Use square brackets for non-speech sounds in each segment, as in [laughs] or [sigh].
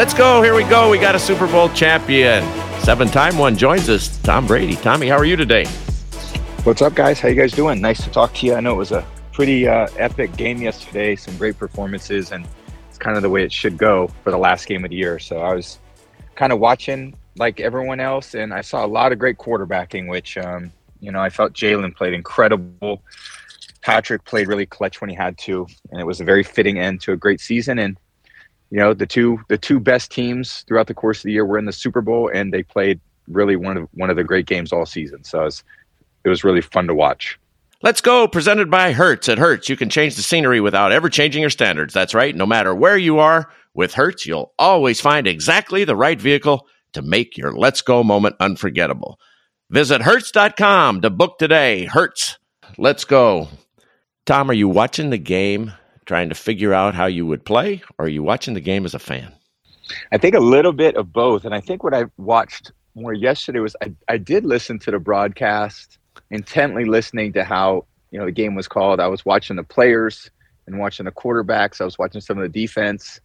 Let's go. Here we go. We got a Super Bowl champion. Seven time one joins us, Tom Brady. Tommy, how are you today? What's up, guys? How you guys doing? Nice to talk to you. I know it was a pretty uh, epic game yesterday, some great performances, and it's kind of the way it should go for the last game of the year. So I was kind of watching like everyone else, and I saw a lot of great quarterbacking, which, um, you know, I felt Jalen played incredible. Patrick played really clutch when he had to, and it was a very fitting end to a great season. And you know, the two the two best teams throughout the course of the year were in the Super Bowl, and they played really one of one of the great games all season. So it was, it was really fun to watch. Let's go. Presented by Hertz. At Hertz, you can change the scenery without ever changing your standards. That's right. No matter where you are, with Hertz, you'll always find exactly the right vehicle to make your Let's Go moment unforgettable. Visit Hertz.com to book today. Hertz. Let's go. Tom, are you watching the game trying to figure out how you would play, or are you watching the game as a fan? I think a little bit of both. And I think what I watched more yesterday was I, I did listen to the broadcast, intently listening to how you know the game was called. I was watching the players and watching the quarterbacks. I was watching some of the defense,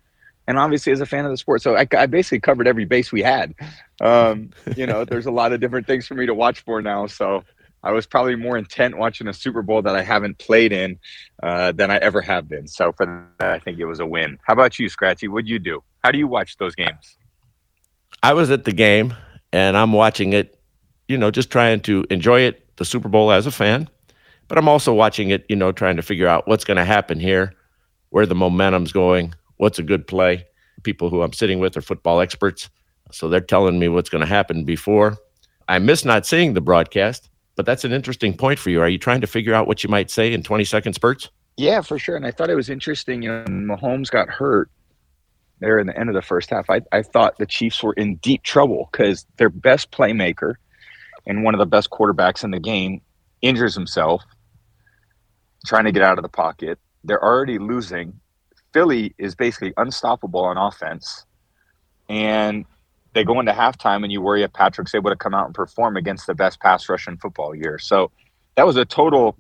and obviously as a fan of the sport, so I, I basically covered every base we had. Um, you know, there's a lot of different things for me to watch for now. So I was probably more intent watching a Super Bowl that I haven't played in uh, than I ever have been. So for that, I think it was a win. How about you, Scratchy? What'd you do? How do you watch those games? I was at the game and I'm watching it, you know, just trying to enjoy it, the Super Bowl as a fan. But I'm also watching it, you know, trying to figure out what's going to happen here, where the momentum's going, what's a good play. People who I'm sitting with are football experts. So they're telling me what's going to happen before. I miss not seeing the broadcast but that's an interesting point for you. Are you trying to figure out what you might say in 20 second spurts? Yeah, for sure. And I thought it was interesting. You know, Mahomes got hurt there in the end of the first half. I, I thought the Chiefs were in deep trouble because their best playmaker and one of the best quarterbacks in the game injures himself trying to get out of the pocket. They're already losing. Philly is basically unstoppable on offense. And they go into halftime and you worry if Patrick's able to come out and perform against the best pass rush in football year. So that was a total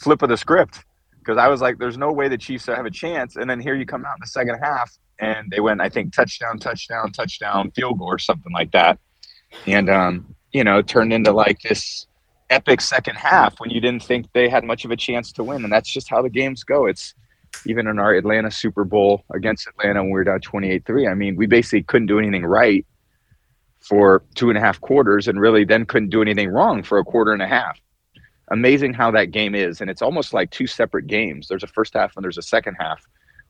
flip of the script because I was like, there's no way the Chiefs have a chance. And then here you come out in the second half and they went, I think, touchdown, touchdown, touchdown, field goal or something like that. And, um, you know, turned into like this epic second half when you didn't think they had much of a chance to win. And that's just how the games go. It's, even in our Atlanta Super Bowl against Atlanta when we were down 28 3, I mean, we basically couldn't do anything right for two and a half quarters and really then couldn't do anything wrong for a quarter and a half. Amazing how that game is. And it's almost like two separate games. There's a first half and there's a second half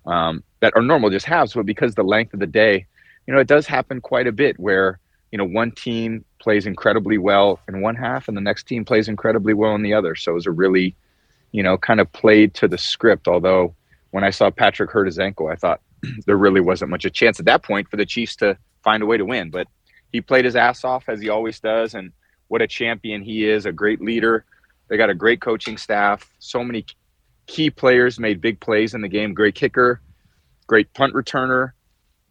um, that are normal just halves, but because the length of the day, you know, it does happen quite a bit where, you know, one team plays incredibly well in one half and the next team plays incredibly well in the other. So it was a really, you know, kind of played to the script. Although when I saw Patrick hurt his ankle, I thought [clears throat] there really wasn't much of a chance at that point for the Chiefs to find a way to win. But he played his ass off as he always does, and what a champion he is, a great leader. They got a great coaching staff. So many key players made big plays in the game. Great kicker, great punt returner.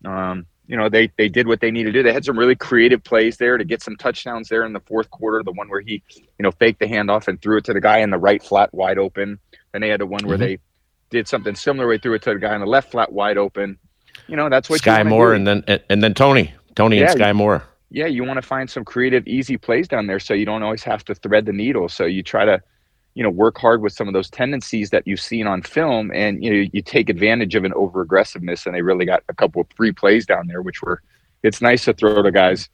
Um, you know, they they did what they needed to do. They had some really creative plays there to get some touchdowns there in the fourth quarter. The one where he, you know, faked the handoff and threw it to the guy in the right flat wide open. Then they had the one where mm-hmm. they did something similar. They threw it to the guy in the left flat wide open. You know, that's what Skyy Moore and then and then Toney. Toney yeah, and Skyy Moore. Yeah, you want to find some creative, easy plays down there so you don't always have to thread the needle. So you try to, you know, work hard with some of those tendencies that you've seen on film and you know, you take advantage of an over aggressiveness and they really got a couple of free plays down there, which were it's nice to throw to guys,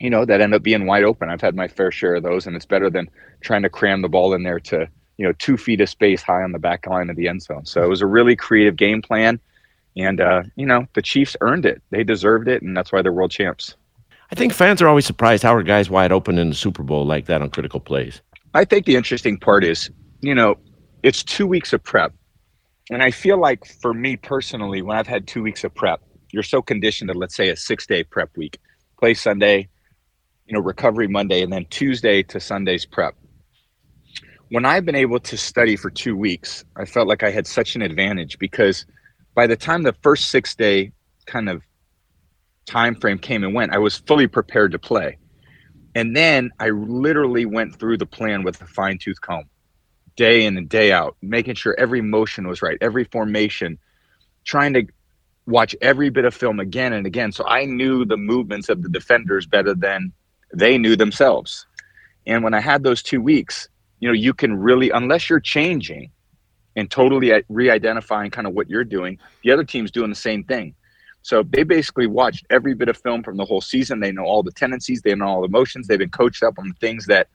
you know, that end up being wide open. I've had my fair share of those and it's better than trying to cram the ball in there to, you know, two feet of space high on the back line of the end zone. So it was a really creative game plan. And, uh, you know, the Chiefs earned it. They deserved it, and that's why they're world champs. I think fans are always surprised how are guys wide open in the Super Bowl like that on critical plays. I think the interesting part is, you know, it's two weeks of prep. And I feel like for me personally, when I've had two weeks of prep, you're so conditioned to, let's say, a six day prep week, play Sunday, you know, recovery Monday, and then Tuesday to Sunday's prep. When I've been able to study for two weeks, I felt like I had such an advantage because – by the time the first six day kind of time frame came and went, I was fully prepared to play. And then I literally went through the plan with a fine tooth comb, day in and day out, making sure every motion was right, every formation, trying to watch every bit of film again and again. So I knew the movements of the defenders better than they knew themselves. And when I had those two weeks, you know, you can really, unless you're changing and totally re-identifying kind of what you're doing, the other team's doing the same thing. So they basically watched every bit of film from the whole season. They know all the tendencies, they know all the motions They've been coached up on the things that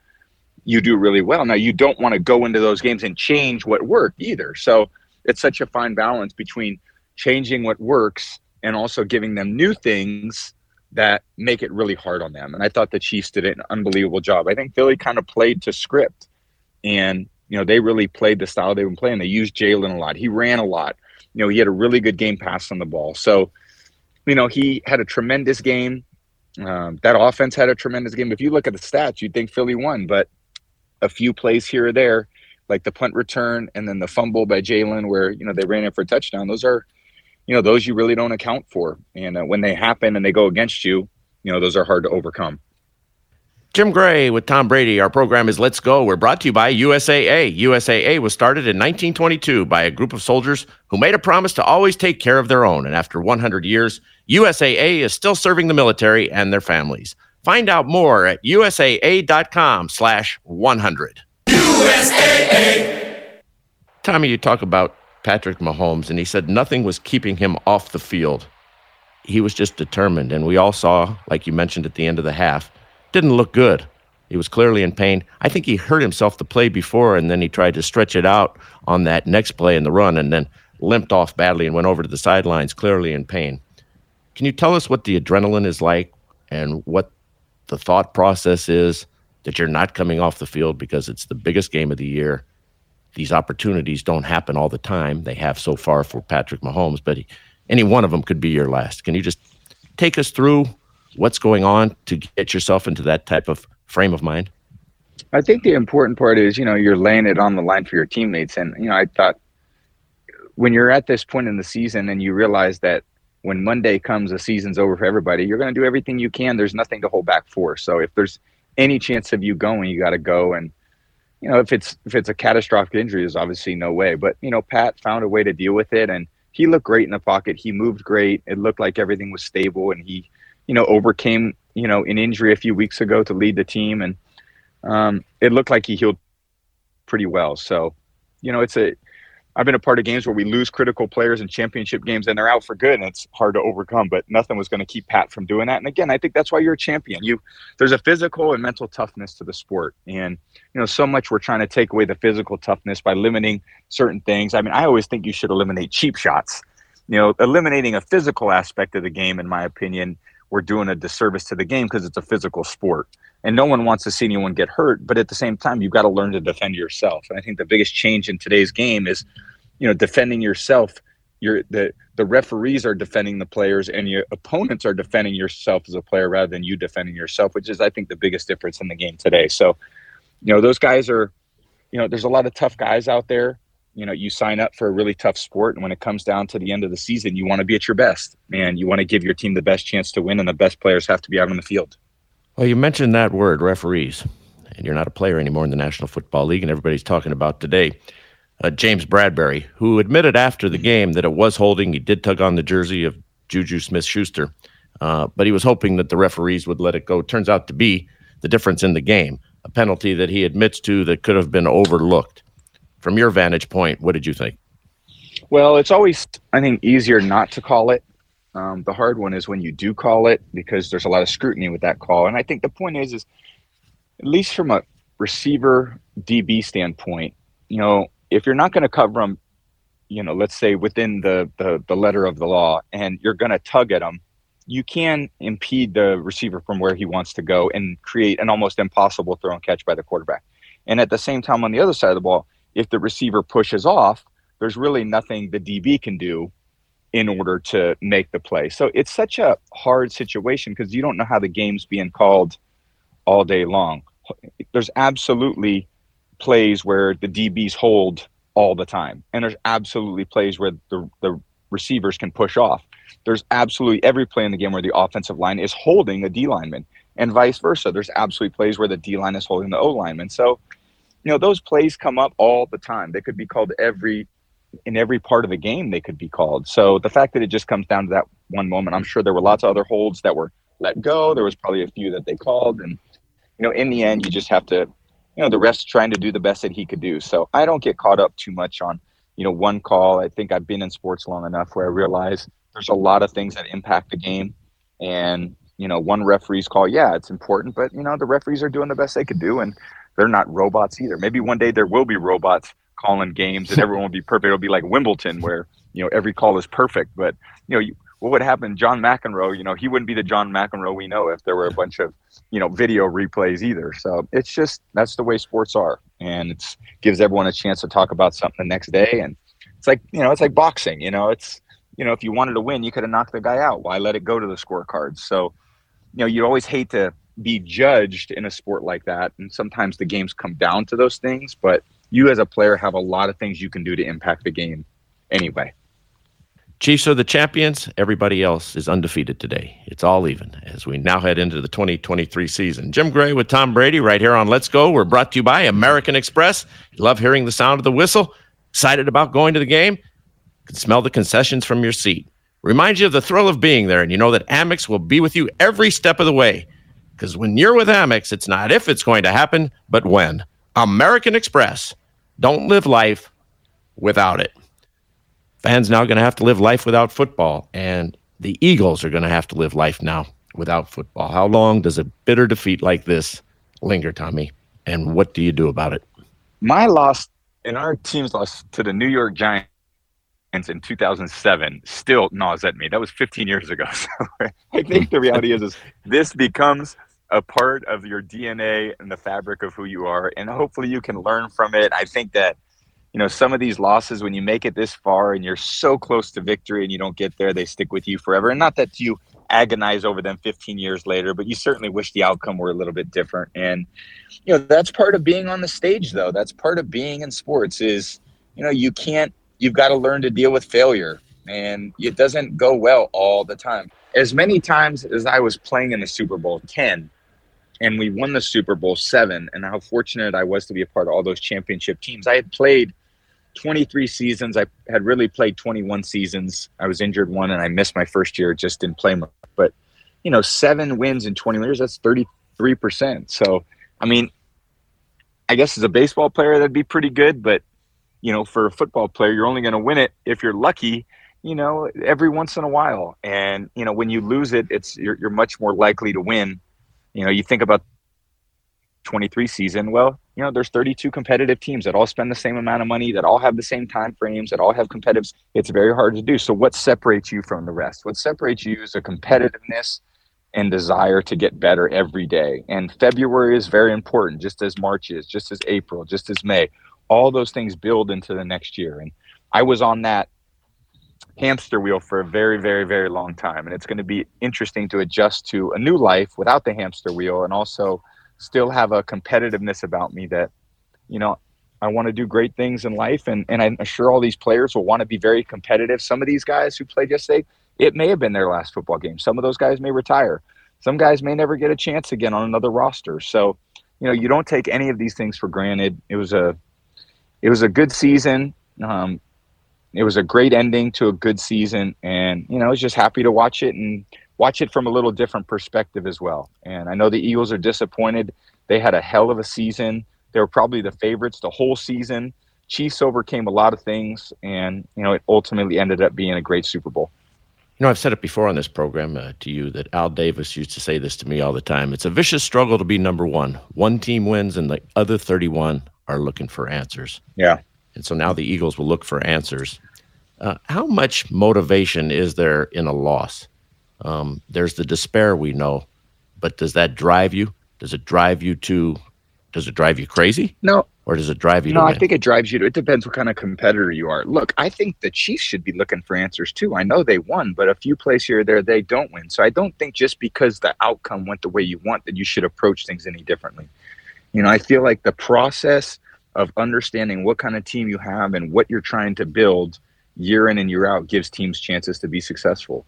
you do really well. Now you don't want to go into those games and change what worked either. So it's such a fine balance between changing what works and also giving them new things that make it really hard on them. And I thought the Chiefs did an unbelievable job. I think Philly kind of played to script and you know, they really played the style they've been playing. They used Jalen a lot. He ran a lot. You know, he had a really good game pass on the ball. So, you know, he had a tremendous game. Um, that offense had a tremendous game. If you look at the stats, you'd think Philly won, but a few plays here or there, like the punt return and then the fumble by Jalen, where you know they ran it for a touchdown. Those are, you know, those you really don't account for, and uh, when they happen and they go against you, you know, those are hard to overcome. Jim Gray with Tom Brady. Our program is Let's Go. We're brought to you by USAA. USAA was started in 1922 by a group of soldiers who made a promise to always take care of their own. And after 100 years, USAA is still serving the military and their families. Find out more at usaa.com slash 100. USAA! Tommy, you talk about Patrick Mahomes, and he said nothing was keeping him off the field. He was just determined. And we all saw, like you mentioned at the end of the half, didn't look good. He was clearly in pain. I think he hurt himself the play before, and then he tried to stretch it out on that next play in the run and then limped off badly and went over to the sidelines, clearly in pain. Can you tell us what the adrenaline is like and what the thought process is that you're not coming off the field because it's the biggest game of the year. These opportunities don't happen all the time. They have so far for Patrick Mahomes, but any one of them could be your last. Can you just take us through what's going on to get yourself into that type of frame of mind? I think the important part is, you know, you're laying it on the line for your teammates. And, you know, I thought when you're at this point in the season and you realize that when Monday comes, the season's over for everybody. You're going to do everything you can. There's nothing to hold back for. So if there's any chance of you going, you got to go. And you know, if it's if it's a catastrophic injury, there's obviously no way. But you know, Pat found a way to deal with it, and he looked great in the pocket. He moved great. It looked like everything was stable, and he, you know, overcame you know an injury a few weeks ago to lead the team, and um, it looked like he healed pretty well. So, you know, it's a I've been a part of games where we lose critical players in championship games and they're out for good and it's hard to overcome, but nothing was going to keep Pat from doing that. And again, I think that's why you're a champion. You there's a physical and mental toughness to the sport. And you know, so much we're trying to take away the physical toughness by limiting certain things. I mean, I always think you should eliminate cheap shots. You know, eliminating a physical aspect of the game, in my opinion, we're doing a disservice to the game because it's a physical sport. And no one wants to see anyone get hurt but at the same time you've got to learn to defend yourself. And i think the biggest change in today's game is you know defending yourself you're the the referees are defending the players and your opponents are defending yourself as a player rather than you defending yourself which is i think the biggest difference in the game today. So you know those guys are you know there's a lot of tough guys out there you know you sign up for a really tough sport and when it comes down to the end of the season you want to be at your best and you want to give your team the best chance to win and the best players have to be out on the field well, you mentioned that word, referees, and you're not a player anymore in the National Football League, and everybody's talking about today. Uh, James Bradberry who admitted after the game that it was holding, he did tug on the jersey of Juju Smith Schuster, uh, but he was hoping that the referees would let it go. Turns out to be the difference in the game, a penalty that he admits to that could have been overlooked. From your vantage point, what did you think? Well, it's always, I think, easier not to call it um, the hard one is when you do call it because there's a lot of scrutiny with that call. And I think the point is, is at least from a receiver DB standpoint, you know, if you're not going to cover them, you know, let's say within the, the, the letter of the law and you're going to tug at them, you can impede the receiver from where he wants to go and create an almost impossible throw and catch by the quarterback. And at the same time, on the other side of the ball, if the receiver pushes off, there's really nothing the DB can do in order to make the play. So it's such a hard situation because you don't know how the game's being called all day long. There's absolutely plays where the DBs hold all the time, and there's absolutely plays where the, the receivers can push off. There's absolutely every play in the game where the offensive line is holding a D lineman, and vice versa. There's absolutely plays where the D line is holding the O lineman. So, you know, those plays come up all the time. They could be called every in every part of the game they could be called. So the fact that it just comes down to that one moment, I'm sure there were lots of other holds that were let go. There was probably a few that they called, and you know, in the end, you just have to, you know, the rest trying to do the best that he could do. So I don't get caught up too much on, you know, one call. I think I've been in sports long enough where I realize there's a lot of things that impact the game, and you know, one referee's call, yeah, it's important, but you know, the referees are doing the best they could do, and they're not robots either. Maybe one day there will be robots calling games and [laughs] everyone will be perfect. It'll be like Wimbledon where, you know, every call is perfect. But, you know, you, what would happen? John McEnroe, you know, he wouldn't be the John McEnroe we know if there were a bunch of, you know, video replays either. So it's just that's the way sports are, and it gives everyone a chance to talk about something the next day. And it's like you know, it's like boxing. You know, it's you know, if you wanted to win, you could have knocked the guy out. Why let it go to the scorecards? So, you know, you always hate to be judged in a sport like that, and sometimes the games come down to those things, but you as a player have a lot of things you can do to impact the game anyway. Chiefs are the champions. Everybody else is undefeated today. It's all even as we now head into the 2023 season. Jim Gray with Tom Brady right here on Let's Go. We're brought to you by American Express. Love hearing the sound of the whistle? Excited about going to the game? Can smell the concessions from your seat. Reminds you of the thrill of being there, and you know that Amex will be with you every step of the way. Because when you're with Amex, it's not if it's going to happen, but when. American Express. Don't live life without it. Fans now going to have to live life without football, and the Eagles are going to have to live life now without football. How long does a bitter defeat like this linger, Tommy? And what do you do about it? My loss and our team's loss to the New York Giants in 2007 still gnaws at me. That was 15 years ago. [laughs] So I think the reality is, is this becomes a part of your DNA and the fabric of who you are, and hopefully you can learn from it. I think that you know some of these losses when you make it this far and you're so close to victory and you don't get there, they stick with you forever. And not that you agonize over them 15 years later, but you certainly wish the outcome were a little bit different. And you know that's part of being on the stage, though. That's part of being in sports. Is you know you can't. You've got to learn to deal with failure, and it doesn't go well all the time. As many times as I was playing in the Super Bowl, 10 and we won the Super Bowl seven, and how fortunate I was to be a part of all those championship teams. I had played 23 seasons. I had really played 21 seasons. I was injured one, and I missed my first year. Just didn't play much. But you know, seven wins in 20 years. That's 33 percent. So, I mean, I guess as a baseball player, that'd be pretty good. But you know, for a football player, you're only going to win it if you're lucky. You know, every once in a while, and you know, when you lose it, it's you're, you're much more likely to win you know, you think about 23 season, well, you know, there's 32 competitive teams that all spend the same amount of money, that all have the same time frames, that all have competitive. It's very hard to do. So what separates you from the rest? What separates you is a competitiveness and desire to get better every day. And February is very important, just as March is, just as April, just as May. All those things build into the next year. And I was on that hamster wheel for a very, very, very long time. And it's going to be interesting to adjust to a new life without the hamster wheel and also still have a competitiveness about me that, you know, I want to do great things in life. And, and I'm sure all these players will want to be very competitive. Some of these guys who played yesterday, it may have been their last football game. Some of those guys may retire. Some guys may never get a chance again on another roster. So, you know, you don't take any of these things for granted. It was a, it was a good season. Um, it was a great ending to a good season, and you know, I was just happy to watch it and watch it from a little different perspective as well. And I know the Eagles are disappointed. They had a hell of a season. They were probably the favorites the whole season. Chiefs overcame a lot of things, and you know, it ultimately ended up being a great Super Bowl. You know, I've said it before on this program uh, to you that Al Davis used to say this to me all the time. It's a vicious struggle to be number one. One team wins, and the other 31 are looking for answers. Yeah. And so now the Eagles will look for answers. Uh, how much motivation is there in a loss? Um, there's the despair we know, but does that drive you? Does it drive you to? Does it drive you crazy? No. Or does it drive you? No, I think it drives you to. It depends what kind of competitor you are. Look, I think the Chiefs should be looking for answers too. I know they won, but a few plays here or there they don't win. So I don't think just because the outcome went the way you want that you should approach things any differently. You know, I feel like the process of understanding what kind of team you have and what you're trying to build year in and year out gives teams chances to be successful.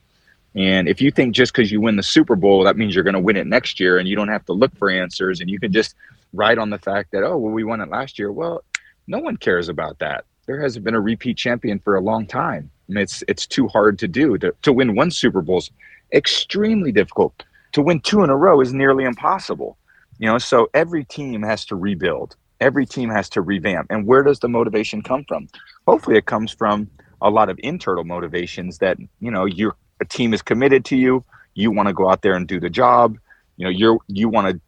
And if you think just because you win the Super Bowl, that means you're going to win it next year and you don't have to look for answers and you can just ride on the fact that, oh, well, we won it last year. Well, no one cares about that. there hasn't been a repeat champion for a long time. And it's it's too hard to do. To, to win one Super Bowl's extremely difficult. To win two in a row is nearly impossible. You know, so every team has to rebuild. Every team has to revamp. And where does the motivation come from? Hopefully, it comes from a lot of internal motivations that you know your a team is committed to you. You want to go out there and do the job. You know, you're you want to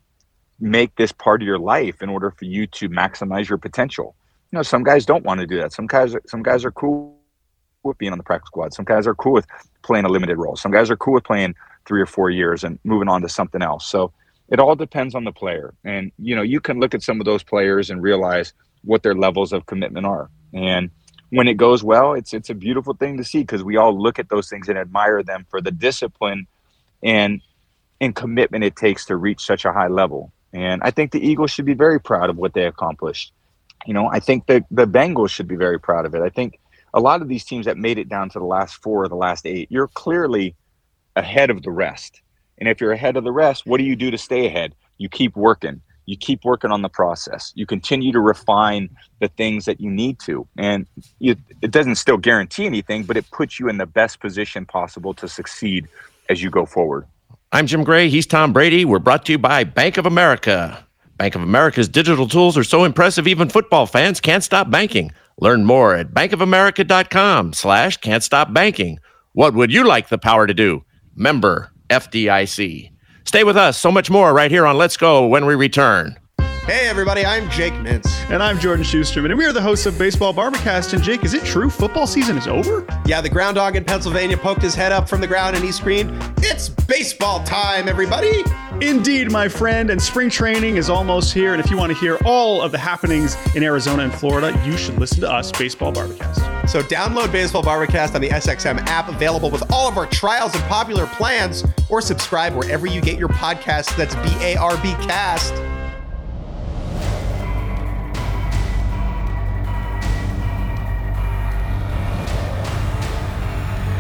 make this part of your life in order for you to maximize your potential. You know, some guys don't want to do that. Some guys, some guys are cool with being on the practice squad. Some guys are cool with playing a limited role. Some guys are cool with playing three or four years and moving on to something else. So it all depends on the player. And you know, you can look at some of those players and realize what their levels of commitment are. And when it goes well, it's it's a beautiful thing to see because we all look at those things and admire them for the discipline and and commitment it takes to reach such a high level. And I think the Eagles should be very proud of what they accomplished. You know, I think the the Bengals should be very proud of it. I think a lot of these teams that made it down to the last four or the last eight, you're clearly ahead of the rest. And if you're ahead of the rest, what do you do to stay ahead? You keep working. You keep working on the process. You continue to refine the things that you need to. And you, it doesn't still guarantee anything, but it puts you in the best position possible to succeed as you go forward. I'm Jim Gray. He's Tom Brady. We're brought to you by Bank of America. Bank of America's digital tools are so impressive, even football fans can't stop banking. Learn more at bankofamerica.com slash can't stop banking. What would you like the power to do? Member FDIC. Stay with us. So much more right here on Let's Go when we return. Hey, everybody, I'm Jake Mintz. And I'm Jordan Schusterman, and we are the hosts of Baseball Bar-B-Cast. And Jake, is it true football season is over? Yeah, the ground dog in Pennsylvania poked his head up from the ground and he screamed, It's baseball time, everybody! Indeed, my friend, and spring training is almost here. And if you want to hear all of the happenings in Arizona and Florida, you should listen to us, Baseball Bar-B-Cast. So download Baseball Bar-B-Cast on the SXM app, available with all of our trials and popular plans, or subscribe wherever you get your podcasts. That's B A R B cast.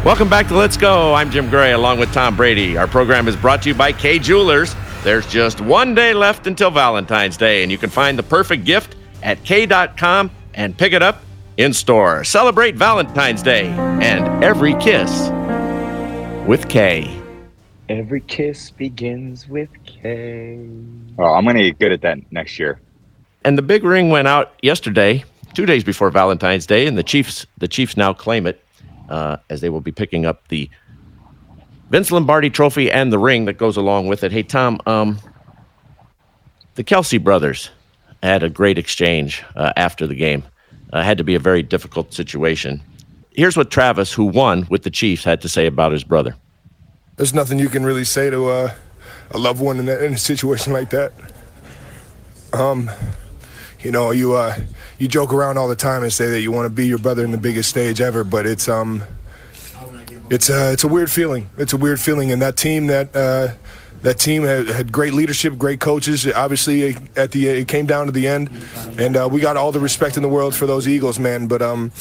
Welcome back to Let's Go. I'm Jim Gray along with Tom Brady. Our program is brought to you by Kay Jewelers. There's just one day left until Valentine's Day, and you can find the perfect gift at Kay.com and pick it up in store. Celebrate Valentine's Day and every kiss with Kay. Every kiss begins with Kay. Oh, I'm going to get good at that next year. And the big ring went out yesterday, two days before Valentine's Day, and the Chiefs the Chiefs now claim it uh, as they will be picking up the Vince Lombardi Trophy and the ring that goes along with it. Hey Tom, um, the Kelce brothers had a great exchange uh, after the game. Uh, had to be a very difficult situation. Here's what Travis, who won with the Chiefs, had to say about his brother. There's nothing you can really say to uh, a loved one in, that, in a situation like that. Um, you know, you uh, you joke around all the time and say that you want to be your brother in the biggest stage ever, but it's um, it's uh, it's a weird feeling. It's a weird feeling, and that team that uh, that team had, had great leadership, great coaches. Obviously, at the it came down to the end, and uh, we got all the respect in the world for those Eagles, man. But um,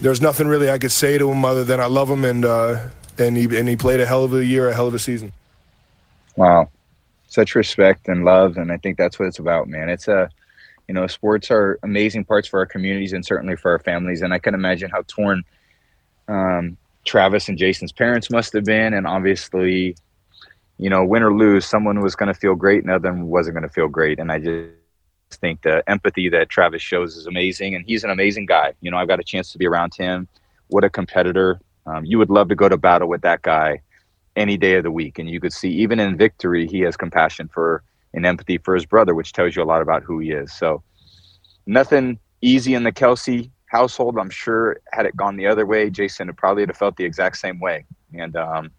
there's nothing really I could say to him other than I love him, and uh, and he and he played a hell of a year, a hell of a season. Wow, such respect and love, and I think that's what it's about, man. It's a you know, sports are amazing parts for our communities and certainly for our families. And I can imagine how torn um, Travis and Jason's parents must have been, and obviously you know, win or lose, someone was going to feel great and other than wasn't going to feel great. And I just think the empathy that Travis shows is amazing. And he's an amazing guy. You know, I've got a chance to be around him. What a competitor. Um, you would love to go to battle with that guy any day of the week. And you could see, even in victory, he has compassion for and empathy for his brother, which tells you a lot about who he is. So, nothing easy in the Kelce household. I'm sure had it gone the other way, Jason would probably have felt the exact same way. And, um,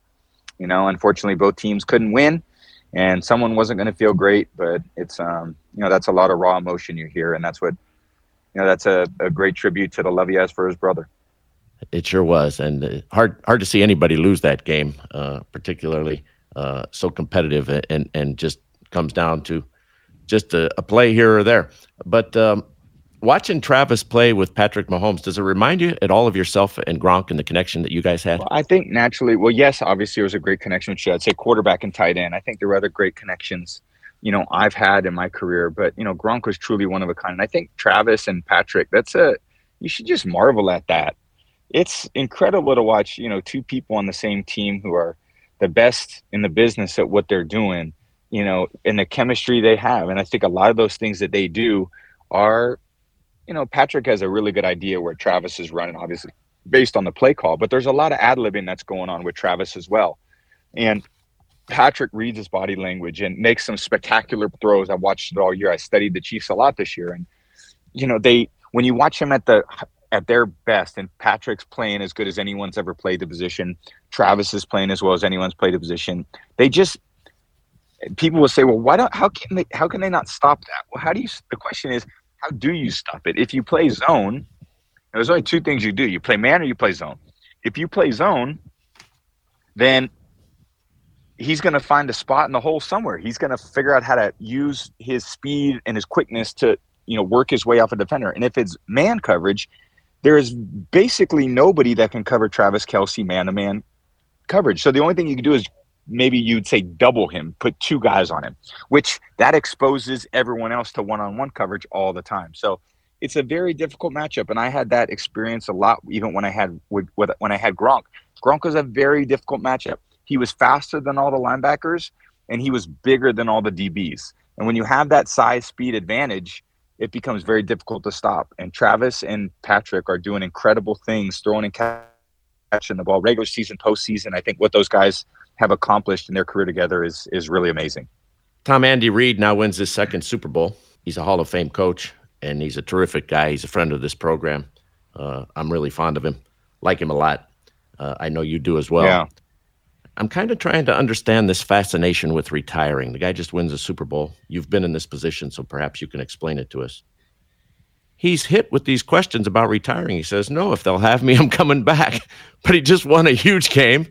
you know, unfortunately, both teams couldn't win, and someone wasn't going to feel great. But it's, um, you know, that's a lot of raw emotion you hear, and that's what, you know, that's a, a great tribute to the love he has for his brother. It sure was, and uh, hard hard to see anybody lose that game, uh, particularly uh, so competitive and and just comes down to just a, a play here or there. But um, watching Travis play with Patrick Mahomes, does it remind you at all of yourself and Gronk and the connection that you guys had? Well, I think naturally, well, yes, obviously it was a great connection with you. I'd say quarterback and tight end. I think there were other great connections, you know, I've had in my career, but you know, Gronk was truly one of a kind. And I think Travis and Patrick, that's a you should just marvel at that. It's incredible to watch, you know, two people on the same team who are the best in the business at what they're doing, you know, and the chemistry they have. And I think a lot of those things that they do are, you know, Patrick has a really good idea where Travis is running, obviously based on the play call, but there's a lot of ad libbing that's going on with Travis as well. And Patrick reads his body language and makes some spectacular throws. I watched it all year. I studied the Chiefs a lot this year, and you know they when you watch him at the at their best, and Patrick's playing as good as anyone's ever played the position. Travis is playing as well as anyone's played the position. They just people will say, well, why don't how can they how can they not stop that? Well, how do you? The question is, how do you stop it? If you play zone, there's only two things you do: you play man or you play zone. If you play zone, then he's going to find a spot in the hole somewhere. He's going to figure out how to use his speed and his quickness to, you know, work his way off a defender. And if it's man coverage, there is basically nobody that can cover Travis Kelce man to man coverage. So the only thing you can do is maybe you'd say double him, put two guys on him, which that exposes everyone else to one on one coverage all the time. So it's a very difficult matchup. And I had that experience a lot, even when I had with, when I had Gronk. Gronk was a very difficult matchup he was faster than all the linebackers and he was bigger than all the DBs. And when you have that size speed advantage, it becomes very difficult to stop. And Travis and Patrick are doing incredible things, throwing and catching the ball, regular season, postseason. I think what those guys have accomplished in their career together is is really amazing. Tom Andy Reid now wins his second Super Bowl. He's a Hall of Fame coach, and he's a terrific guy. He's a friend of this program. Uh, I'm really fond of him, like him a lot. Uh, I know you do as well. Yeah. I'm kind of trying to understand this fascination with retiring. The guy just wins a Super Bowl. You've been in this position, so perhaps you can explain it to us. He's hit with these questions about retiring. He says, No, if they'll have me, I'm coming back. [laughs] But he just won a huge game.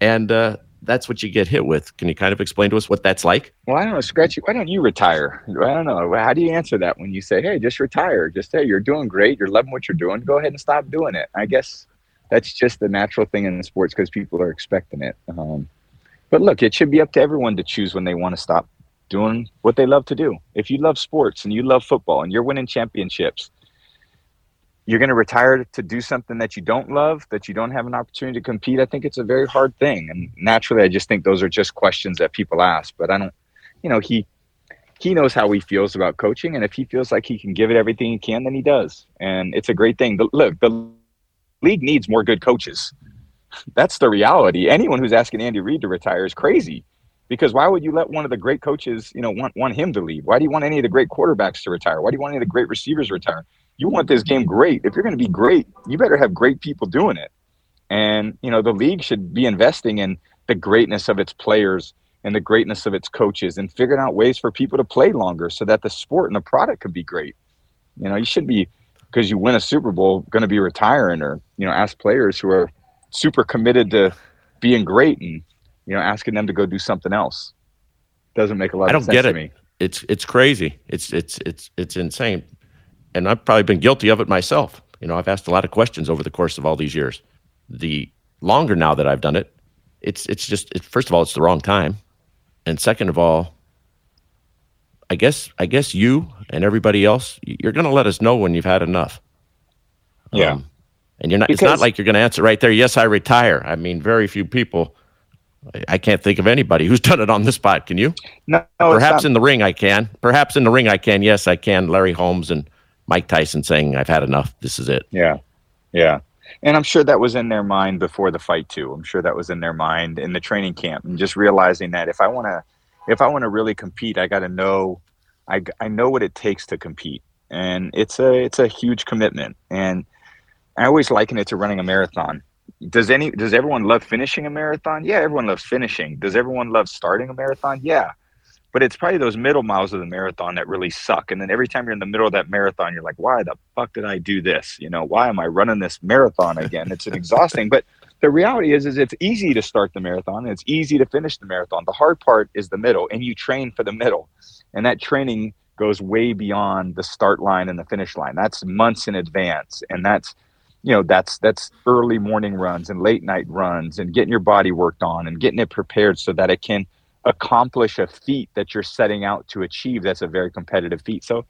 And uh, that's what you get hit with. Can you kind of explain to us what that's like? Well, I don't know, Scratchy. Why don't you retire? I don't know. How do you answer that when you say, "Hey, just retire"? Just hey, you're doing great. You're loving what you're doing. Go ahead and stop doing it. I guess that's just the natural thing in sports because people are expecting it. Um, but look, it should be up to everyone to choose when they want to stop doing what they love to do. If you love sports and you love football and you're winning championships, you're going to retire to do something that you don't love, that you don't have an opportunity to compete. I think it's a very hard thing. And naturally, I just think those are just questions that people ask. But I don't, you know, he he knows how he feels about coaching, and if he feels like he can give it everything he can, then he does. And it's a great thing. But look, the league needs more good coaches. That's the reality. Anyone who's asking Andy Reid to retire is crazy. Because why would you let one of the great coaches, you know, want, want him to leave? Why do you want any of the great quarterbacks to retire? Why do you want any of the great receivers to retire? You want this game great. If you're going to be great, you better have great people doing it. And, you know, the league should be investing in the greatness of its players and the greatness of its coaches and figuring out ways for people to play longer so that the sport and the product could be great. You know, you shouldn't be because you win a Super Bowl going to be retiring or you know ask players who are super committed to being great and you know asking them to go do something else doesn't make a lot I don't of sense get to it. me. It's it's crazy. It's it's it's it's insane. And I've probably been guilty of it myself. You know, I've asked a lot of questions over the course of all these years. The longer now that I've done it, it's it's just it, first of all, it's the wrong time. And second of all, I guess I guess you and everybody else, you're going to let us know when you've had enough. Yeah. Um, and you're not. it's not like you're going to answer right there. Yes, I retire. I mean, very few people. I, I can't think of anybody who's [laughs] done it on the spot. Can you? No Perhaps in the ring, I can. Perhaps in the ring, I can. Yes, I can. Larry Holmes and Mike Tyson saying, "I've had enough. This is it." Yeah, yeah, and I'm sure that was in their mind before the fight too. I'm sure that was in their mind in the training camp, and just realizing that if I want to, if I want to really compete, I got to know, I I know what it takes to compete, and it's a it's a huge commitment, and I always liken it to running a marathon. Does any does everyone love finishing a marathon? Yeah, everyone loves finishing. Does everyone love starting a marathon? Yeah. But it's probably those middle miles of the marathon that really suck. And then every time you're in the middle of that marathon, you're like, why the fuck did I do this? You know, why am I running this marathon again? It's [laughs] exhausting. But the reality is, is it's easy to start the marathon. And it's easy to finish the marathon. The hard part is the middle, and you train for the middle. And that training goes way beyond the start line and the finish line. That's months in advance, and that's you know that's that's early morning runs and late night runs and getting your body worked on and getting it prepared so that it can accomplish a feat that you're setting out to achieve that's a very competitive feat so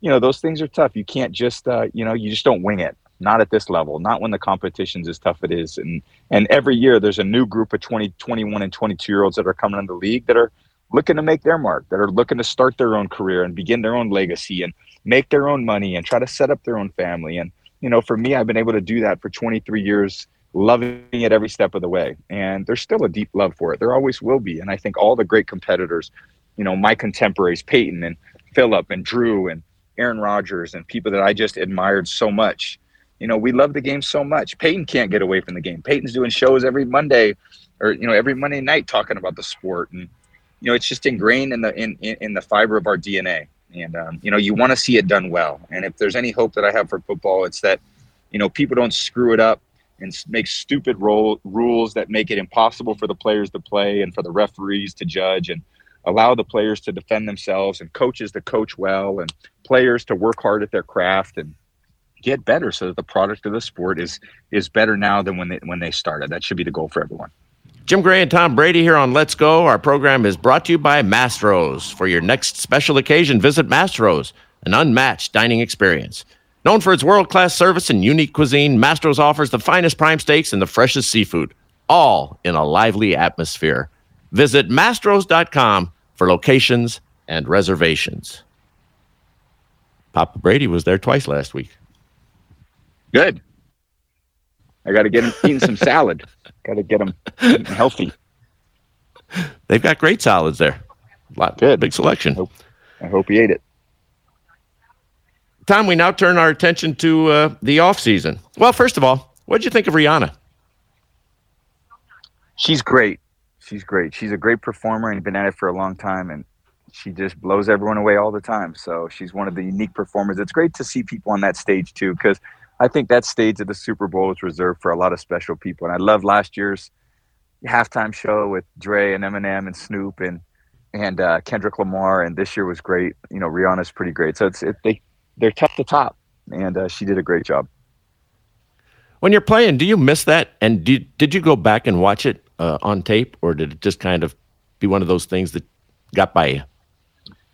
you know those things are tough you can't just uh, you know you just don't wing it not at this level, not when the competition's as tough it is. And and every year there's a new group of 20, 21 and 22 year olds that are coming into the league that are looking to make their mark, that are looking to start their own career and begin their own legacy and make their own money and try to set up their own family. And you know, for me, I've been able to do that for 23 years, loving it every step of the way. And there's still a deep love for it. There always will be. And I think all the great competitors, you know, my contemporaries, Peyton and Philip and Drew and Aaron Rodgers and people that I just admired so much. You know, we love the game so much. Peyton can't get away from the game. Peyton's doing shows every Monday or, you know, every Monday night talking about the sport. And, you know, it's just ingrained in the in, in, in the fiber of our DNA. And um, you know, you want to see it done well. And if there's any hope that I have for football, it's that, you know, people don't screw it up and make stupid role, rules that make it impossible for the players to play and for the referees to judge and allow the players to defend themselves and coaches to coach well and players to work hard at their craft and get better so that the product of the sport is is better now than when they when they started. That should be the goal for everyone. Jim Gray and Tom Brady here on Let's Go. Our program is brought to you by Mastro's. For your next special occasion, visit Mastro's, an unmatched dining experience. Known for its world class service and unique cuisine, Mastro's offers the finest prime steaks and the freshest seafood, all in a lively atmosphere. Visit mastros.com for locations and reservations. Papa Brady was there twice last week. Good. I got to get him eating some [laughs] salad. Got to get him healthy. They've got great salads there. A lot, Good. big selection. I hope, I hope he ate it. Tom, we now turn our attention to uh, the off season. Well, first of all, what did you think of Rihanna? She's great. She's great. She's a great performer and been at it for a long time, and she just blows everyone away all the time. So she's one of the unique performers. It's great to see people on that stage too, because I think that stage of the Super Bowl is reserved for a lot of special people. And I love last year's halftime show with Dre and Eminem and Snoop and and uh, Kendrick Lamar, and this year was great. You know, Rihanna's pretty great. So it's it, they they're tough to top, and uh, she did a great job. When you're playing, do you miss that? And did did you go back and watch it uh, on tape, or did it just kind of be one of those things that got by you?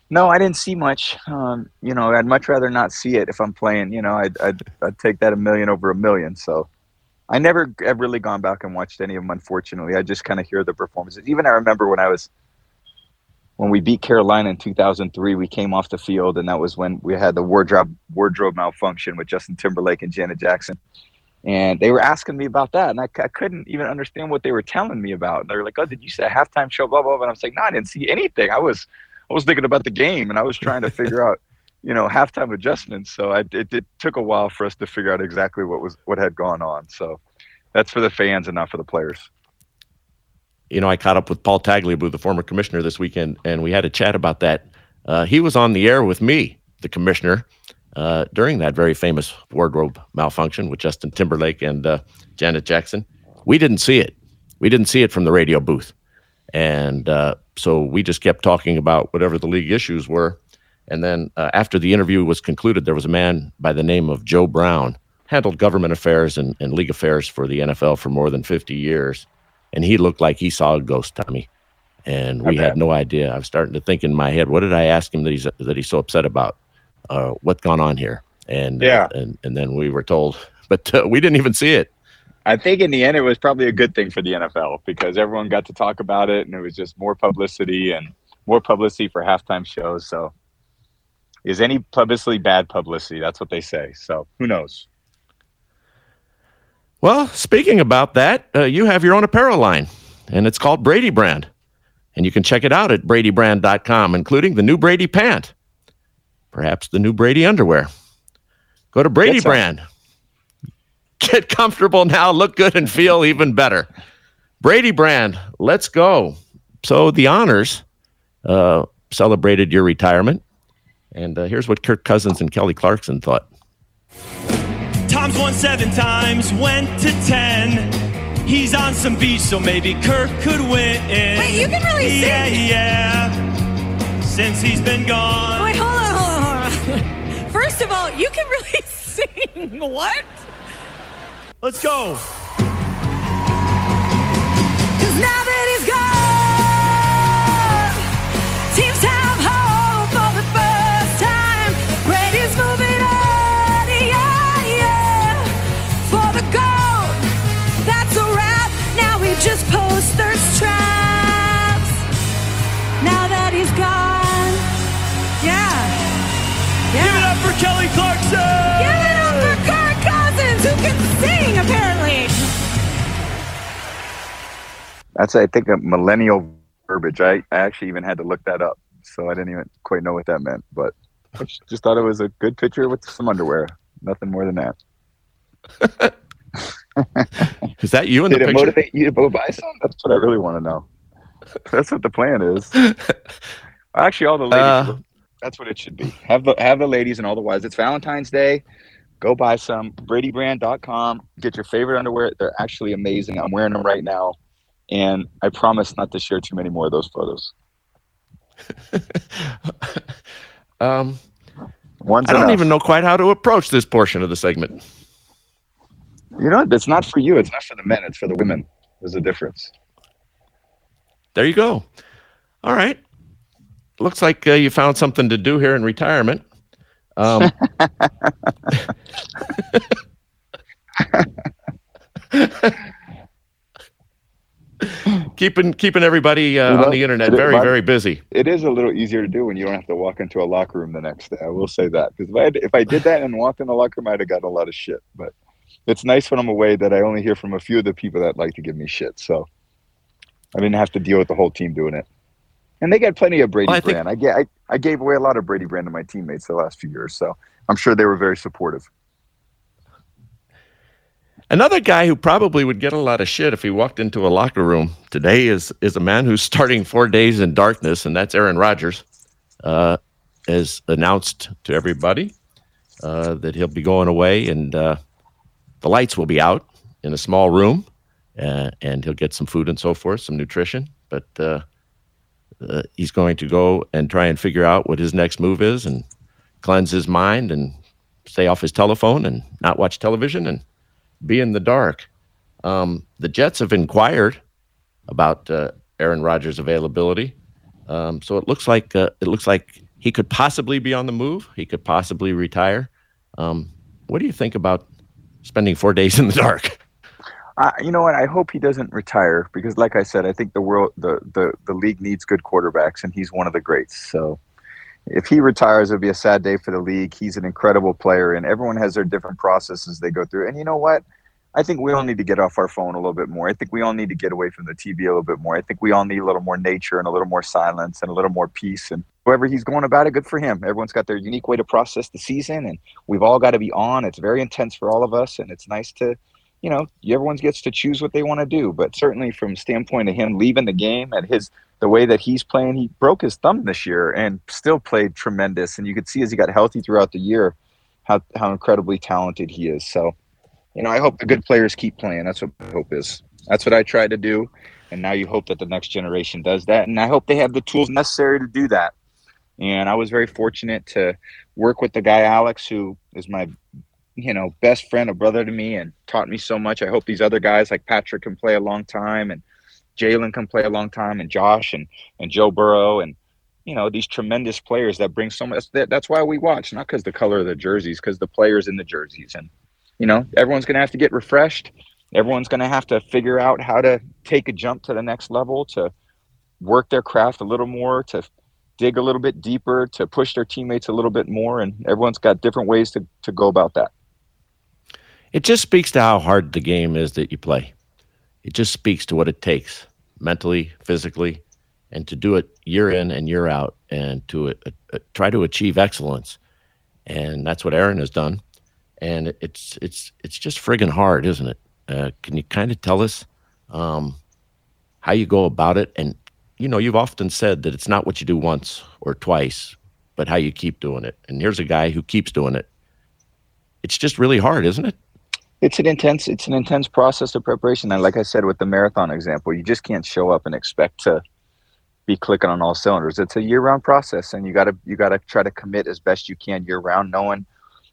No, I didn't see much. Um, you know, I'd much rather not see it if I'm playing. You know, I'd, I'd, I'd take that a million over a million. So I never have really gone back and watched any of them, unfortunately. I just kind of hear the performances. Even I remember when I was, when we beat Carolina in 2003, we came off the field, and that was when we had the wardrobe, wardrobe malfunction with Justin Timberlake and Janet Jackson. And they were asking me about that, and I, I couldn't even understand what they were telling me about. And they were like, "Oh, did you say a halftime show?" Blah blah. blah. And I was like, "No, I didn't see anything. I was I was thinking about the game and I was trying to figure out, you know, halftime adjustments. So I, it, it took a while for us to figure out exactly what was what had gone on. So that's for the fans and not for the players. You know, I caught up with Paul Tagliabue, the former commissioner, this weekend, and we had a chat about that. Uh, he was on the air with me, the commissioner, uh, during that very famous wardrobe malfunction with Justin Timberlake and uh, Janet Jackson. We didn't see it. We didn't see it from the radio booth. And uh, so we just kept talking about whatever the league issues were. And then uh, after the interview was concluded, there was a man by the name of Joe Browne, handled government affairs and, and league affairs for the NFL for more than 50 years. And he looked like he saw a ghost, Tommy. And we had no idea. I was starting to think in my head, what did I ask him that he's that he's so upset about? Uh, what's gone on here? And Yeah. and and then we were told, [laughs] but uh, we didn't even see it. I think in the end, it was probably a good thing for the NFL because everyone got to talk about it and it was just more publicity and more publicity for halftime shows. So, is any publicity bad publicity? That's what they say. So, who knows? Well, speaking about that, uh, you have your own apparel line, and it's called Brady Brand. And you can check it out at bradybrand.com, including the new Brady pant, perhaps the new Brady underwear. Go to Brady some. Brand. Get comfortable now, look good, and feel even better. Brady Brand, let's go. So the honors uh, celebrated your retirement. And uh, here's what Kirk Cousins and Kelly Clarkson thought. Tom's won seven times, went to ten. He's on some beach, so maybe Kirk could win. Wait, you can really sing. Yeah, yeah. Since he's been gone. Wait, hold on, hold on, hold on. First of all, you can really [laughs] sing. What? Let's go. Cause now that he's gone, That's I think a millennial verbiage. I, I actually even had to look that up, so I didn't even quite know what that meant. But I just- thought it was a good picture with some underwear. Nothing more than that. [laughs] Is that you in the picture? Did it motivate you to go buy some? That's what I really want to know. That's what the plan is. [laughs] Actually, all the ladies. Uh, that's what it should be. Have the have the ladies and all the wives. It's Valentine's Day. Go buy some bradybrand.com. Get your favorite underwear. They're actually amazing. I'm wearing them right now. And I promise not to share too many more of those photos. [laughs] um, One's I don't enough. even know quite how to approach this portion of the segment. You know, it's not for you. It's not for the men. It's for the women. There's a difference. There you go. All right. Looks like uh, you found something to do here in retirement. Um, [laughs] [laughs] [laughs] keeping keeping everybody uh, You know, on the internet very my- very busy. It is a little easier to do when you don't have to walk into a locker room the next day. I will say that because if I had, if I did that and walked in the locker room, I'd have gotten a lot of shit. But it's nice when I'm away that I only hear from a few of the people that like to give me shit. So I didn't have to deal with the whole team doing it. And they got plenty of Brady Well, I think- brand. I, ga- I I gave away a lot of Brady brand to my teammates the last few years, so I'm sure they were very supportive. Another guy who probably would get a lot of shit if he walked into a locker room today is is a man who's [laughs] starting four days in darkness, and that's Aaron Rodgers. Uh, has announced to everybody uh, that he'll be going away, and uh, the lights will be out in a small room, uh, and he'll get some food and so forth, some nutrition. But uh, uh, he's going to go and try and figure out what his next move is, and cleanse his mind, and stay off his telephone, and not watch television, and be in the dark. Um, the Jets have inquired about uh, Aaron Rodgers' availability, um, so it looks like uh, it looks like he could possibly be on the move. He could possibly retire. Um, what do you think about spending four days in the dark? [laughs] Uh, you know what? I hope he doesn't retire because, like I said, I think the world, the, the the league needs good quarterbacks, and he's one of the greats. So, if he retires, it'll be a sad day for the league. He's an incredible player, and everyone has their different processes they go through. And you know what? I think we all need to get off our phone a little bit more. I think we all need to get away from the TV a little bit more. I think we all need a little more nature and a little more silence and a little more peace. And whoever he's going about it, good for him. Everyone's got their unique way to process the season, and we've all got to be on. It's very intense for all of us, and it's nice to you know, everyone gets to choose what they want to do. But certainly, from standpoint of him leaving the game at his the way that he's playing, he broke his thumb this year and still played tremendous. And you could see as he got healthy throughout the year how how incredibly talented he is. So, you know, I hope the good players keep playing. That's what my hope is. That's what I try to do. And now you hope that the next generation does that. And I hope they have the tools necessary to do that. And I was very fortunate to work with the guy Alex, who is my you know, best friend, a brother to me, and taught me so much. I hope these other guys like Patrick can play a long time, and Jalen can play a long time, and Josh and and Joe Burrow, and you know these tremendous players that bring so much. That, that's why we watch, not because the color of the jerseys, because the players in the jerseys, and you know everyone's to have to get refreshed. Everyone's to have to figure out how to take a jump to the next level, to work their craft a little more, to dig a little bit deeper, to push their teammates a little bit more, and everyone's got different ways to to go about that. It just speaks to how hard the game is that you play. It just speaks to what it takes mentally, physically, and to do it year in and year out and to uh, uh, try to achieve excellence. And that's what Aaron has done. And it's it's it's just friggin' hard, isn't it? Uh, can you kind of tell us um, how you go about it? And you know, you've often said that it's not what you do once or twice, but how you keep doing it. And here's a guy who keeps doing it. It's just really hard, isn't it? It's an intense it's an intense process of preparation. And like i said with the marathon example you just can't show up and expect to be clicking on all cylinders. It's a year-round process and you got to you got to try to commit as best you can year-round knowing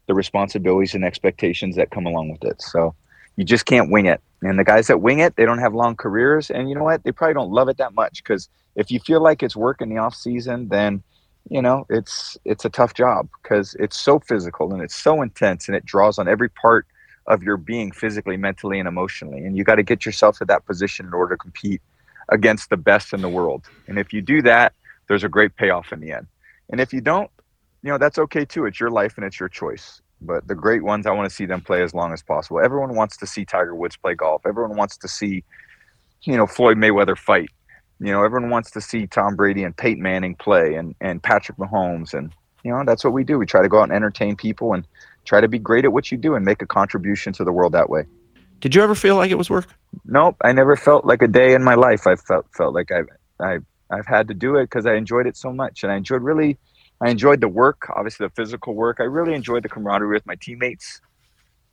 the responsibilities and expectations that come along with it. So you just can't wing it. And the guys that wing it they don't have long careers. And you know what? They probably don't love it that much because if you feel like it's work in the off season then you know it's it's a tough job because it's so physical and it's so intense and it draws on every part of your being physically, mentally, and emotionally. And you got to get yourself to that position in order to compete against the best in the world. And if you do that, there's a great payoff in the end. And if you don't, you know, that's okay too. It's your life and it's your choice. But the great ones, I want to see them play as long as possible. Everyone wants to see Tiger Woods play golf. Everyone wants to see you know, Floyd Mayweather fight. You know, everyone wants to see Tom Brady and Peyton Manning play and, and Patrick Mahomes. And, you know, that's what we do. We try to go out and entertain people and try to be great at what you do and make a contribution to the world that way. Did you ever feel like it was work? Nope. I never felt like a day in my life. I felt, felt like I, I, I've had to do it because I enjoyed it so much. And I enjoyed really, I enjoyed the work, obviously the physical work. I really enjoyed the camaraderie with my teammates.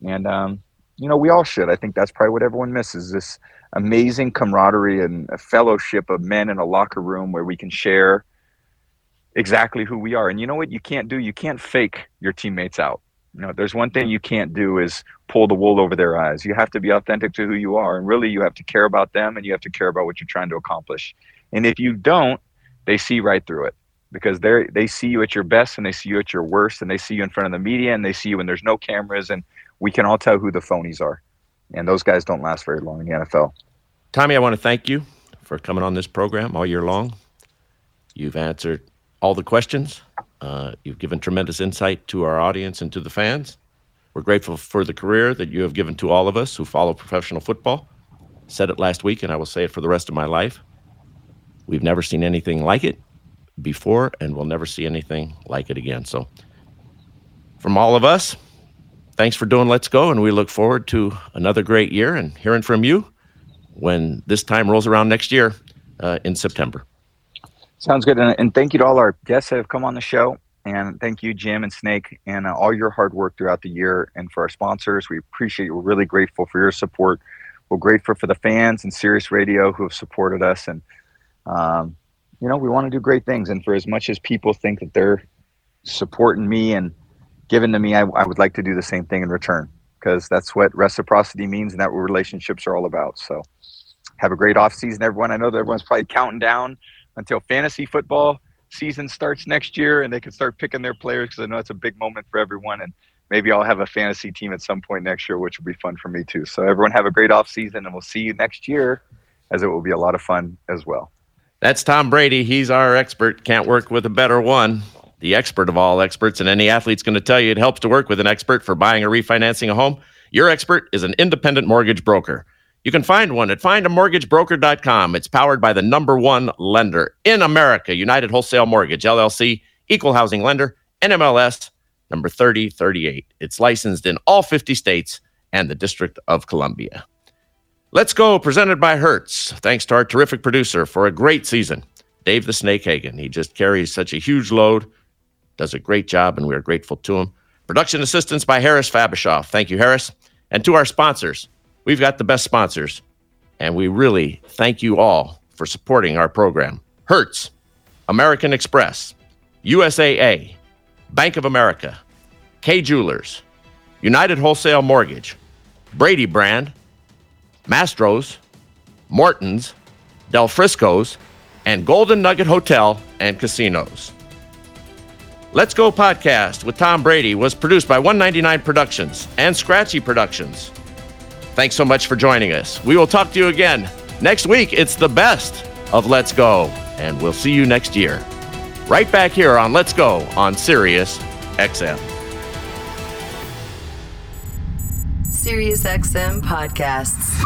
And, um, you know, we all should. I think that's probably what everyone misses this amazing camaraderie and a fellowship of men in a locker room where we can share exactly who we are. And you know what you can't do? You can't fake your teammates out. You know, there's one thing you can't do is pull the wool over their eyes. You have to be authentic to who you are. And really, you have to care about them and you have to care about what you're trying to accomplish. And if you don't, they see right through it because they they see you at your best and they see you at your worst and they see you in front of the media and they see you when there's no cameras and we can all tell who the phonies are. And those guys don't last very long in the NFL. Tommy, I want to thank you for coming on this program all year long. You've answered all the questions. Uh, you've given tremendous insight to our audience and to the fans. We're grateful for the career that you have given to all of us who follow professional football. Said it last week, and I will say it for the rest of my life. We've never seen anything like it before, and we'll never see anything like it again. So, from all of us, thanks for doing Let's Go, and we look forward to another great year and hearing from you when this time rolls around next year uh, in September. Sounds good. And, and, thank you to all our guests that have come on the show. And thank you, Jim and Snake, and uh, all your hard work throughout the year. And for our sponsors, we appreciate you. We're really grateful for your support. We're grateful for the fans and Sirius Radio who have supported us. And, um, you know, we want to do great things. And for as much as people think that they're supporting me and giving to me, I, I would like to do the same thing in return because that's what reciprocity means and that what relationships are all about. So have a great off season, everyone. I know that everyone's probably counting down until fantasy football season starts next year and they can start picking their players because I know it's a big moment for everyone. And maybe I'll have a fantasy team at some point next year, which will be fun for me too. So everyone have a great off season and we'll see you next year as it will be a lot of fun as well. That's Tom Brady. He's our expert. Can't work with a better one. The expert of all experts, and any athlete's going to tell you it helps to work with an expert for buying or refinancing a home. Your expert is an independent mortgage broker. You can find one at findamortgagebroker.com. It's powered by the number one lender in America, United Wholesale Mortgage, LLC, equal housing lender, NMLS number 3038. It's licensed in all 50 states and the District of Columbia. Let's go, presented by Hertz. Thanks to our terrific producer for a great season, Dave the Snake Hagen. He just carries such a huge load, does a great job, and we are grateful to him. Production assistance by Harris Fabishoff. Thank you, Harris. And to our sponsors, We've got the best sponsors, and we really thank you all for supporting our program. Hertz, American Express, USAA, Bank of America, Kay Jewelers, United Wholesale Mortgage, Brady Brand, Mastro's, Morton's, Del Frisco's, and Golden Nugget Hotel and Casinos. Let's Go podcast with Tom Brady was produced by 199 Productions and Scratchy Productions. Thanks so much for joining us. We will talk to you again next week. It's the best of Let's Go, and we'll see you next year. Right back here on Let's Go on Sirius XM. Sirius XM podcasts.